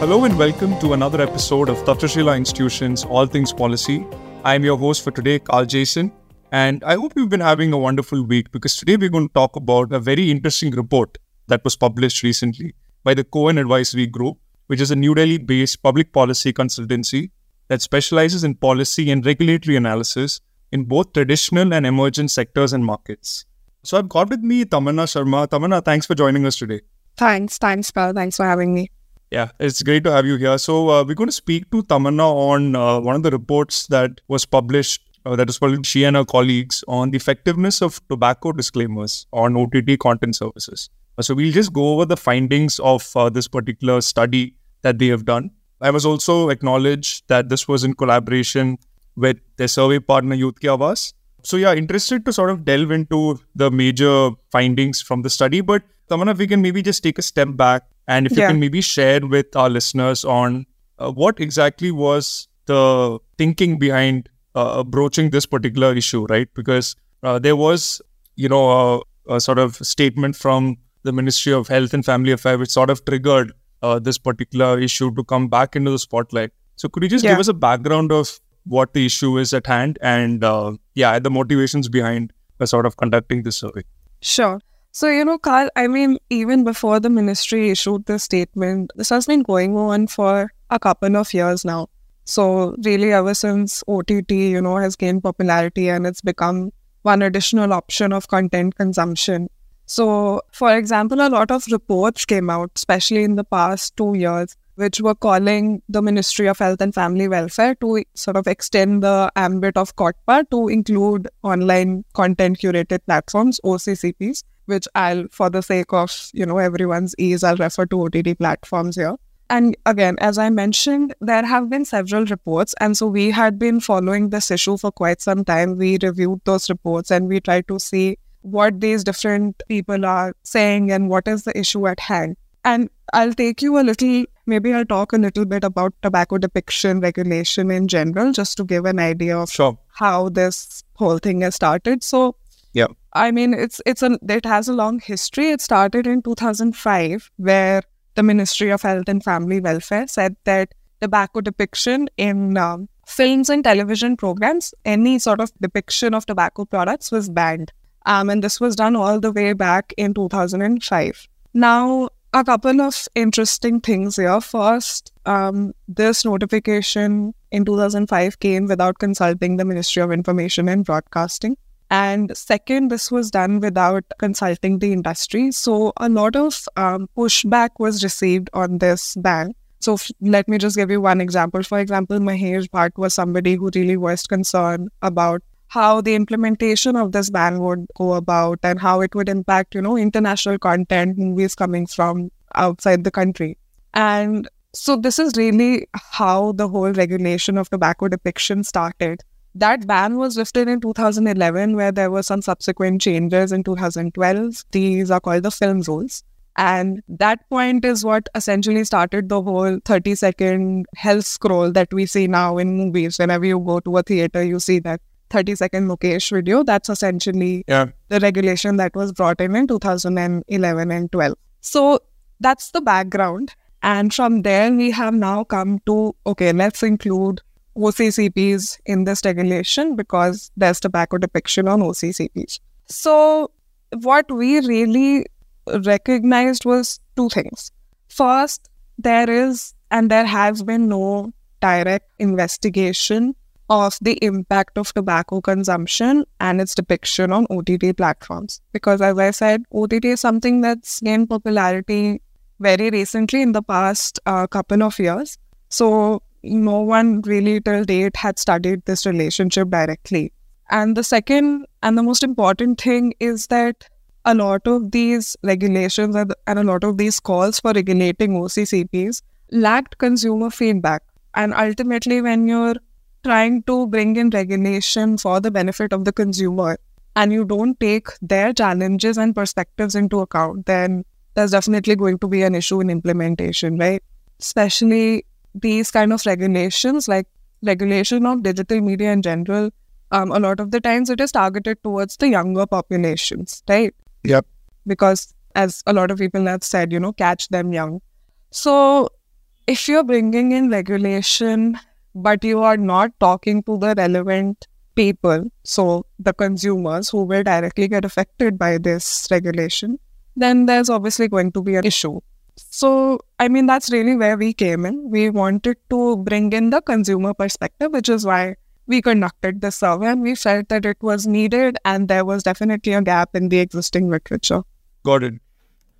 Hello and welcome to another episode of Takshashila Institution's All Things Policy. I'm your host for today, Carl Jaison, and I hope you've been having a wonderful week because today we're going to talk about a very interesting report that was published recently by the Koan Advisory Group, which is a New Delhi based public policy consultancy that specializes in policy and regulatory analysis in both traditional and emergent sectors and markets. So I've got with me Tamanna Sharma. Tamanna, thanks for joining us today. Thanks, thanks, Carl. Thanks for having me. Yeah, it's great to have you here. So uh, we're going to speak to Tamanna on uh, one of the reports that was published, uh, that was published she and her colleagues on the effectiveness of tobacco disclaimers on OTT content services. Uh, so we'll just go over the findings of uh, this particular study that they have done. I must also acknowledge that this was in collaboration with their survey partner Youth Ki Awaaz. So yeah, interested to sort of delve into the major findings from the study. But Tamanna, if we can maybe just take a step back and if you Yeah. can maybe share with our listeners on uh, what exactly was the thinking behind uh, broaching this particular issue, right? Because uh, there was, you know, a, a sort of statement from the Ministry of Health and Family Affairs which sort of triggered uh, this particular issue to come back into the spotlight. So could you just Yeah. give us a background of what the issue is at hand and uh, yeah, the motivations behind uh, sort of conducting this survey? Sure. So, you know, Carl, I mean, even before the ministry issued this statement, this has been going on for a couple of years now. So, really, ever since OTT, you know, has gained popularity and it's become one additional option of content consumption. So, for example, a lot of reports came out, especially in the past two years, which were calling the Ministry of Health and Family Welfare to sort of extend the ambit of COTPA to include online content curated platforms, OCCPs, which I'll, for the sake of, you know, everyone's ease, I'll refer to OTT platforms here. And again, as I mentioned, there have been several reports. And so we had been following this issue for quite some time. We reviewed those reports and we tried to see what these different people are saying and what is the issue at hand. And I'll take you a little, maybe I'll talk a little bit about tobacco depiction regulation in general, just to give an idea of Sure. how this whole thing has started. So, Yeah. I mean, it's it's a it has a long history. It started in 2005, where the Ministry of Health and Family Welfare said that tobacco depiction in um, films and television programs, any sort of depiction of tobacco products was banned. Um, and this was done all the way back in 2005. Now, a couple of interesting things here. First, um, this notification in 2005 came without consulting the Ministry of Information and Broadcasting. And second, this was done without consulting the industry. So a lot of um, pushback was received on this ban. So f- let me just give you one example. For example, Mahesh Bhatt was somebody who really voiced concern about how the implementation of this ban would go about and how it would impact, you know, international content, movies coming from outside the country. And so this is really how the whole regulation of tobacco depiction started. That ban was lifted in 2011, where there were some subsequent changes in 2012. These are called the film rules. And that point is what essentially started the whole 30 second health scroll that we see now in movies. Whenever you go to a theater, you see that 30 second Mukesh video. That's essentially Yeah. the regulation that was brought in in 2011 and 12. So that's the background. And from there, we have now come to okay, let's include OCCPs in this regulation because there's tobacco depiction on OCCPs. So, what we really recognized was two things. First, there is and there has been no direct investigation of the impact of tobacco consumption and its depiction on OTT platforms. Because, as I said, OTT is something that's gained popularity very recently in the past uh, couple of years. So, no one really till date had studied this relationship directly. And the second and the most important thing is that a lot of these regulations and, a lot of these calls for regulating OCCPs lacked consumer feedback. And ultimately, when you're trying to bring in regulation for the benefit of the consumer and you don't take their challenges and perspectives into account, then there's definitely going to be an issue in implementation, right? Especially these kind of regulations, like regulation of digital media in general, um, a lot of the times it is targeted towards the younger populations, right? Yep. Because as a lot of people have said, you know, catch them young. So if you're bringing in regulation, but you are not talking to the relevant people, so the consumers who will directly get affected by this regulation, then there's obviously going to be an issue. So, I mean, that's really where we came in. We wanted to bring in the consumer perspective, which is why we conducted the survey and we felt that it was needed and there was definitely a gap in the existing literature. Got it.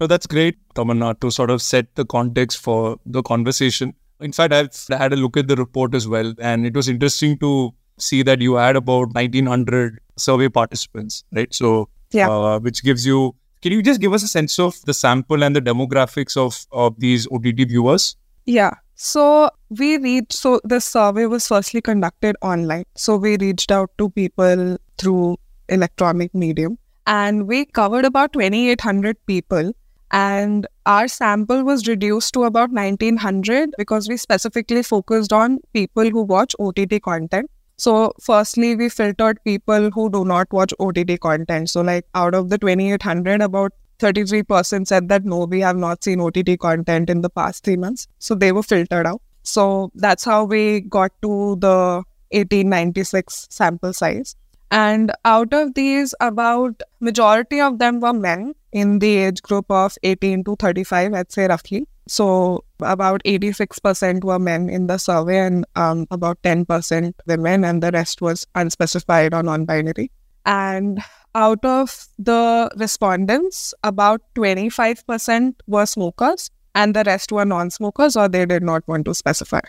No, that's great, Tamanna, to sort of set the context for the conversation. In fact, I've had a look at the report as well, and it was interesting to see that you had about 1900 survey participants, right? So, yeah. Uh, which gives you can you just give us a sense of the sample and the demographics of, of these OTT viewers? Yeah. So we reached, so the survey was firstly conducted online. So we reached out to people through electronic medium and we covered about 2,800 people. And our sample was reduced to about 1900 because we specifically focused on people who watch OTT content. So, firstly, we filtered people who do not watch OTT content. So, like out of the 2800, about 33% said that no, we have not seen OTT content in the past three months. So, they were filtered out. So, that's how we got to the 1896 sample size. And out of these, about majority of them were men in the age group of 18 to 35, I'd say roughly. So about 86% were men in the survey and um, about 10% women, and the rest was unspecified or non binary. And out of the respondents, about 25% were smokers, and the rest were non smokers or they did not want to specify.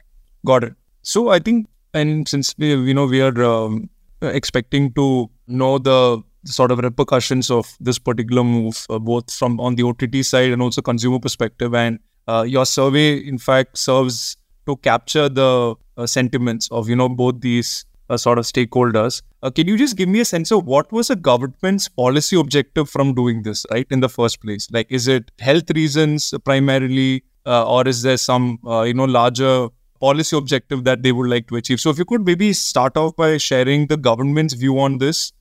Got it. So I think, and since we, you know, we are um, expecting to know the sort of repercussions of this particular move, uh, both from on the OTT side and also consumer perspective, and uh, your survey, in fact, serves to capture the uh, sentiments of you know both these uh, sort of stakeholders. Uh, can you just give me a sense of what was the government's policy objective from doing this, right, in the first place? Like, is it health reasons primarily, uh, or is there some uh, you know larger policy objective that they would like to achieve? So, if you could maybe start off by sharing the government's view on this.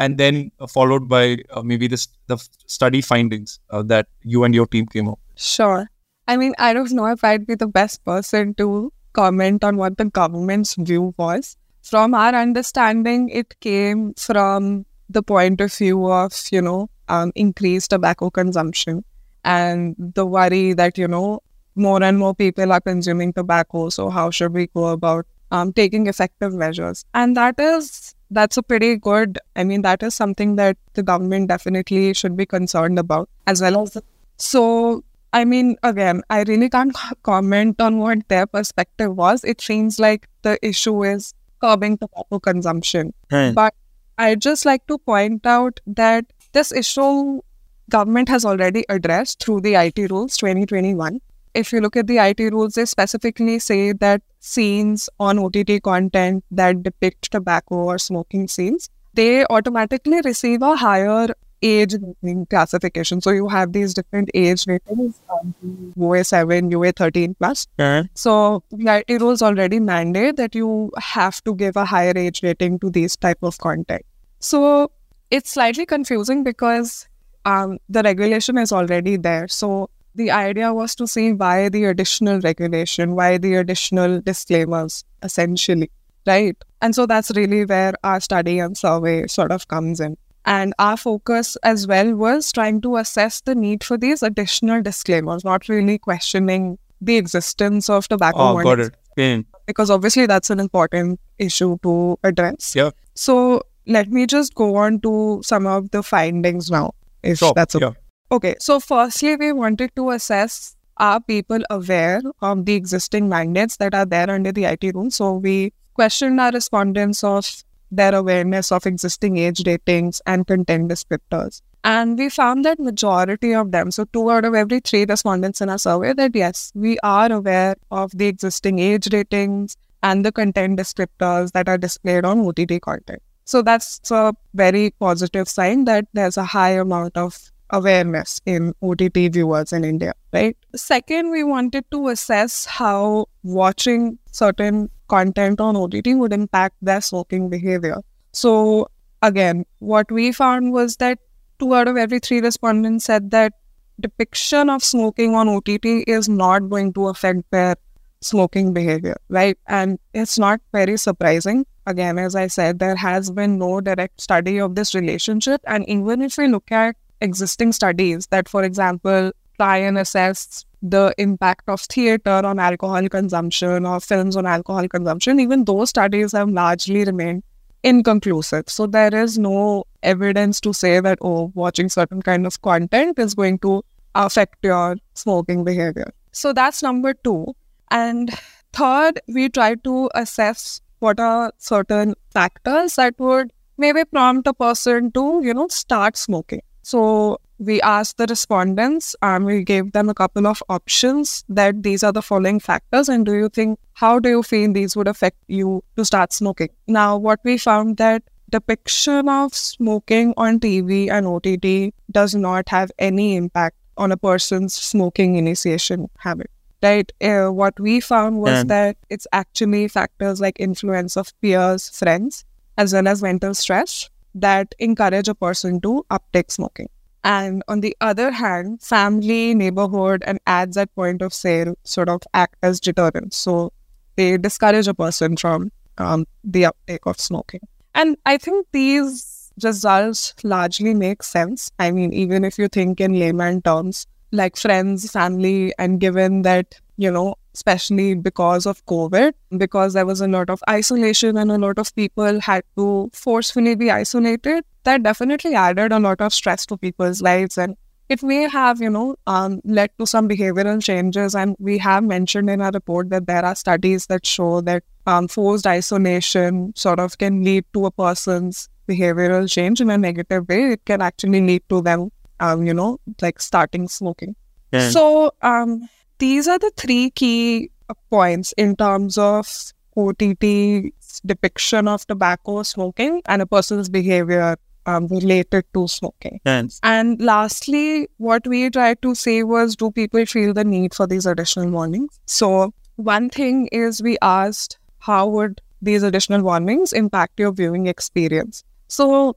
and then followed by maybe this, the study findings that you and your team came up. Sure. I mean, I don't know if I'd be the best person to comment on what the government's view was. From our understanding, it came from the point of view of, you know, um, increased tobacco consumption and the worry that, you know, more and more people are consuming tobacco. So, how should we go about um, taking effective measures? And that is, that's a pretty good, I mean, that is something that the government definitely should be concerned about as well as. The, so, I mean, again, I really can't comment on what their perspective was. It seems like the issue is curbing tobacco consumption. Hmm. But I'd just like to point out that this issue government has already addressed through the IT rules 2021. If you look at the IT rules, they specifically say that scenes on OTT content that depict tobacco or smoking scenes, they automatically receive a higher age rating classification. So you have these different age ratings, um, UA 7, UA 13 plus. So the IT rules already mandate that you have to give a higher age rating to these type of content. So it's slightly confusing because um, the regulation is already there. So the idea was to see why the additional regulation, why the additional disclaimers, essentially, right? And so that's really where our study and survey sort of comes in. And our focus as well was trying to assess the need for these additional disclaimers, not really questioning the existence of tobacco Oh, got it. Because obviously that's an important issue to address. Yeah. So let me just go on to some of the findings now, if Sure. that's okay. yeah. Okay, so firstly, we wanted to assess are people aware of the existing mandates that are there under the IT rules? So we questioned our respondents of their awareness of existing age ratings and content descriptors. And we found that majority of them, so two out of every three respondents in our survey, that yes, we are aware of the existing age ratings and the content descriptors that are displayed on OTT content. So that's a very positive sign that there's a high amount of awareness in OTT viewers in India, right? Second, we wanted to assess how watching certain content on OTT would impact their smoking behavior. So, again, what we found was that two out of every three respondents said that depiction of smoking on OTT is not going to affect their smoking behavior, right? And it's not very surprising. Again, as I said, there has been no direct study of this relationship. And even if we look at existing studies that, for example, try and assess the impact of theater on alcohol consumption or films on alcohol consumption, even those studies have largely remained inconclusive. So there is no evidence to say that, oh, watching certain kind of content is going to affect your smoking behavior. So that's number two. And third, we try to assess what are certain factors that would maybe prompt a person to, you know, start smoking. So we asked the respondents and we gave them a couple of options that these are the following factors and do you think how do you feel these would affect you to start smoking? Now what we found that depiction of smoking on tv and ott does not have any impact on a person's smoking initiation habit right? Uh, what we found was that it's actually factors like influence of peers friends as well as mental stress that encourage a person to uptake smoking and on the other hand, family, neighborhood, and ads at point of sale sort of act as deterrents. So they discourage a person from um, the uptake of smoking. And I think these results largely make sense. I mean, even if you think in layman terms, like friends, family, and given that, you know, especially because of COVID, because there was a lot of isolation and a lot of people had to forcefully be isolated, that definitely added a lot of stress to people's lives. And it may have, you know, um, led to some behavioral changes. And we have mentioned in our report that there are studies that show that um, forced isolation sort of can lead to a person's behavioral change in a negative way. It can actually lead to them, um, you know, like starting smoking. Yeah. So, um, these are the three key points in terms of OTT depiction of tobacco smoking and a person's behavior um, related to smoking. Yes. And lastly, what we tried to say was do people feel the need for these additional warnings? So, one thing is we asked how would these additional warnings impact your viewing experience? So,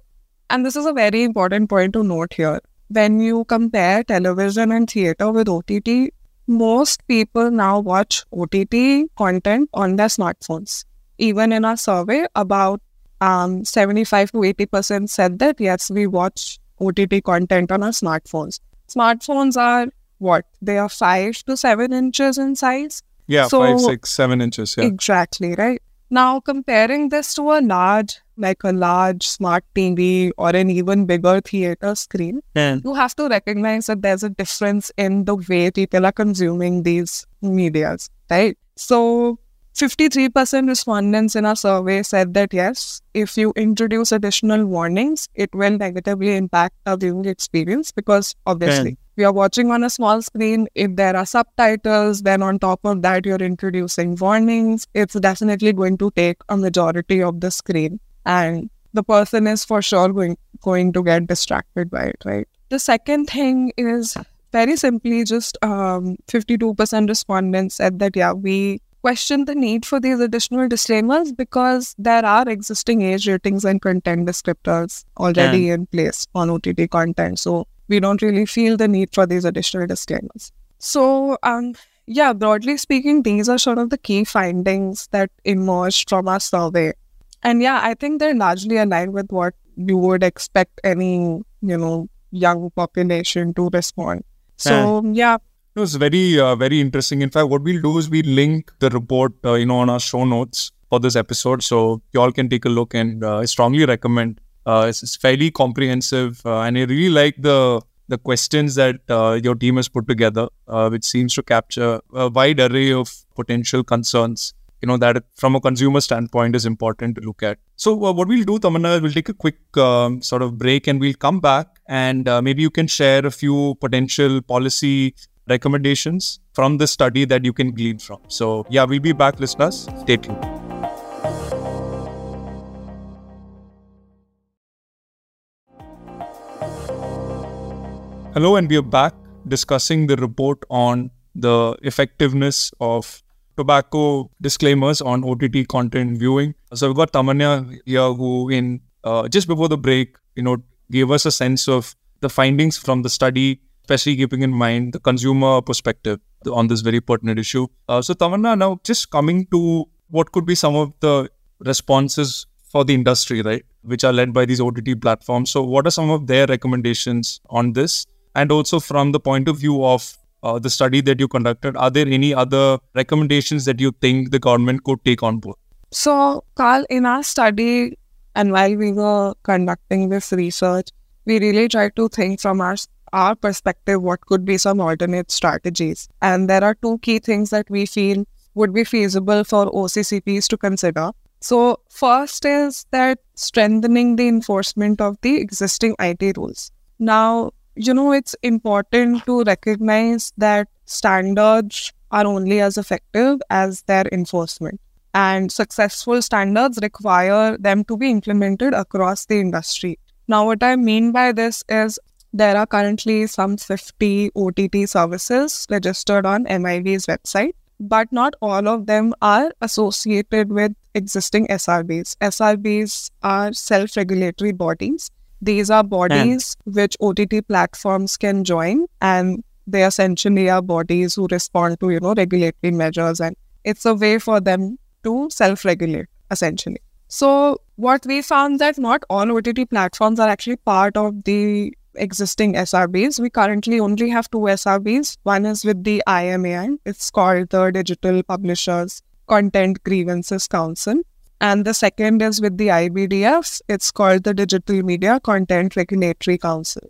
and this is a very important point to note here. When you compare television and theater with OTT, most people now watch OTT content on their smartphones. Even in our survey, about um, 75 to 80% said that yes, we watch OTT content on our smartphones. Smartphones are what? They are five to seven inches in size. Yeah, so, five, six, seven inches. Yeah. Exactly, right? Now, comparing this to a large, like a large smart TV or an even bigger theater screen, yeah. you have to recognize that there's a difference in the way people are consuming these medias, right? So, 53% respondents in our survey said that yes, if you introduce additional warnings, it will negatively impact our viewing experience because obviously. We are watching on a small screen. If there are subtitles, then on top of that, you're introducing warnings. It's definitely going to take a majority of the screen, and the person is for sure going, going to get distracted by it, right? The second thing is very simply just um, 52% respondents said that, yeah, we question the need for these additional disclaimers because there are existing age ratings and content descriptors already yeah. in place on OTT content. So we don't really feel the need for these additional disclaimers. So, um, yeah, broadly speaking, these are sort of the key findings that emerged from our survey. And yeah, I think they're largely aligned with what you would expect any, you know, young population to respond. So, yeah, yeah it was very, uh, very interesting. In fact, what we'll do is we link the report, uh, you know, on our show notes for this episode, so you all can take a look. And uh, I strongly recommend. Uh, it's, it's, fairly comprehensive, uh, and I really like the the questions that uh, your team has put together, which seems to capture a wide array of potential concerns you know that from a consumer standpoint is important to look at. So uh, what we'll do, Tamanna, we'll take a quick um, sort of break and we'll come back and uh, maybe you can share a few potential policy recommendations from the study that you can glean from. So yeah, we'll be back, listeners. Stay tuned. Hello, and we are back discussing the report on the effectiveness of tobacco disclaimers on OTT content viewing. So we've got Tamanna here who, in uh, just before the break, you know, gave us a sense of the findings from the study, especially keeping in mind the consumer perspective on this very pertinent issue. Uh, so Tamanna, now just coming to what could be some of the responses for the industry, right, which are led by these OTT platforms. So what are some of their recommendations on this? And also from the point of view of uh, the study that you conducted, are there any other recommendations that you think the government could take on board? So, Carl, in our study, and while we were conducting this research, we really tried to think from our our perspective what could be some alternate strategies. And there are two key things that we feel would be feasible for OCCPs to consider. So, first is that strengthening the enforcement of the existing IT rules. Now, you know, it's important to recognize that standards are only as effective as their enforcement. And successful standards require them to be implemented across the industry. Now, what I mean by this is there are currently some 50 OTT services registered on MIB's website, but not all of them are associated with existing SRBs. SRBs are self regulatory bodies these are bodies and which OTT platforms can join, and they essentially are bodies who respond to you know regulatory measures, and it's a way for them to self-regulate essentially. So what we found that not all OTT platforms are actually part of the existing SRBs. We currently only have two SRBs. One is with the IMAI. It's called the Digital Publishers Content Grievances Council. And the second is with the IBDF. It's called the Digital Media Content Regulatory Council.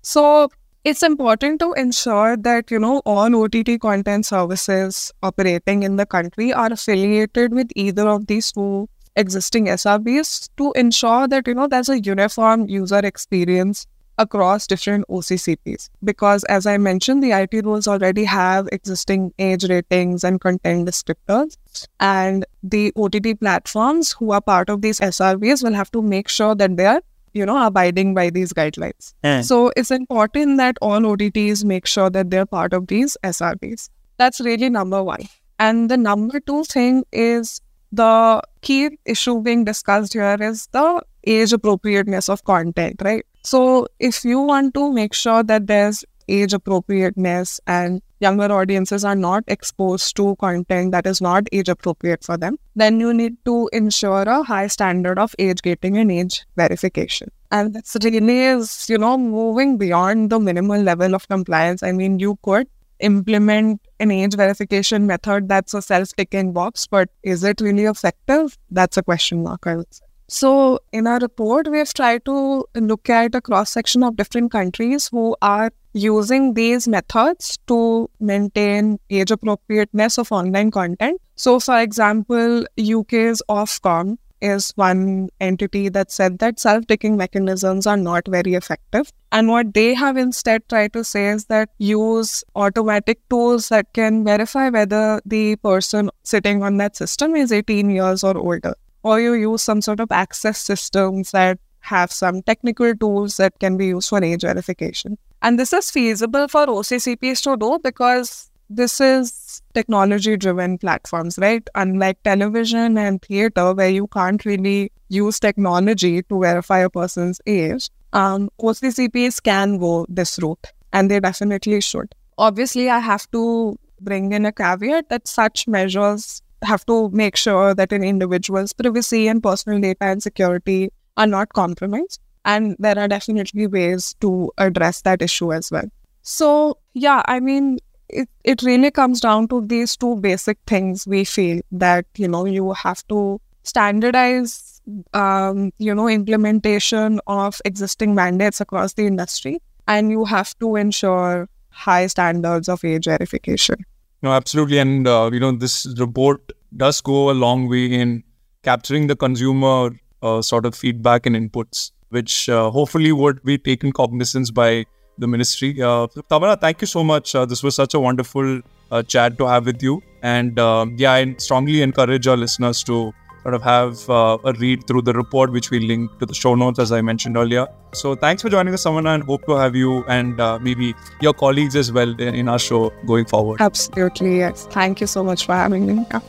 So it's important to ensure that, you know, all OTT content services operating in the country are affiliated with either of these two existing SRBs to ensure that, you know, there's a uniform user experience across different OCCPs. Because as I mentioned, the IT rules already have existing age ratings and content descriptors. And the OTT platforms who are part of these SRBs will have to make sure that they are, you know, abiding by these guidelines. Mm. So it's important that all OTTs make sure that they're part of these SRBs. That's really number one. And the number two thing is the key issue being discussed here is the age appropriateness of content, right? So, if you want to make sure that there's age appropriateness and younger audiences are not exposed to content that is not age appropriate for them, then you need to ensure a high standard of age gating and age verification. And that's really is, you know, moving beyond the minimal level of compliance. I mean, you could implement an age verification method that's a self ticking box, but is it really effective? That's a question mark, I would say. So, in our report, we have tried to look at a cross section of different countries who are using these methods to maintain age appropriateness of online content. So, for example, UK's Ofcom is one entity that said that self ticking mechanisms are not very effective. And what they have instead tried to say is that use automatic tools that can verify whether the person sitting on that system is 18 years or older or you use some sort of access systems that have some technical tools that can be used for age verification. And this is feasible for OCCPs to do because this is technology driven platforms, right? Unlike television and theater, where you can't really use technology to verify a person's age, um, OCCPs can go this route and they definitely should. Obviously, I have to bring in a caveat that such measures have to make sure that an individual's privacy and personal data and security are not compromised. And there are definitely ways to address that issue as well. So, yeah, I mean, it, it really comes down to these two basic things we feel that, you know, you have to standardize, um, you know, implementation of existing mandates across the industry, and you have to ensure high standards of age verification. No, absolutely. And, uh, you know, this report does go a long way in capturing the consumer uh, sort of feedback and inputs, which uh, hopefully would be taken cognizance by the ministry. Uh, Tamanna, thank you so much. Uh, this was such a wonderful uh, chat to have with you. And um, yeah, I strongly encourage our listeners to sort of have uh, a read through the report, which we link to the show notes, as I mentioned earlier. So thanks for joining us, Tamanna, and hope to have you and uh, maybe your colleagues as well in, in our show going forward. Absolutely, yes. Thank you so much for having me. Yeah.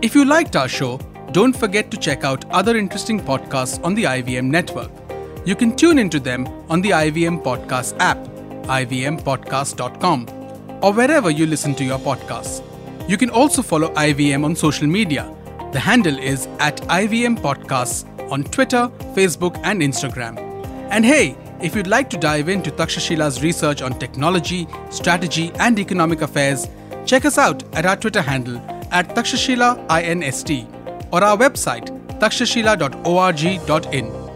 If you liked our show, don't forget to check out other interesting podcasts on the IVM network. You can tune into them on the IVM Podcast app, ivmpodcast.com, or wherever you listen to your podcasts. You can also follow IVM on social media. The handle is at IVM Podcasts on Twitter, Facebook, and Instagram. And hey, if you'd like to dive into Takshashila's research on technology, strategy, and economic affairs, check us out at our Twitter handle at Takshashila INST or our website takshashila.org.in.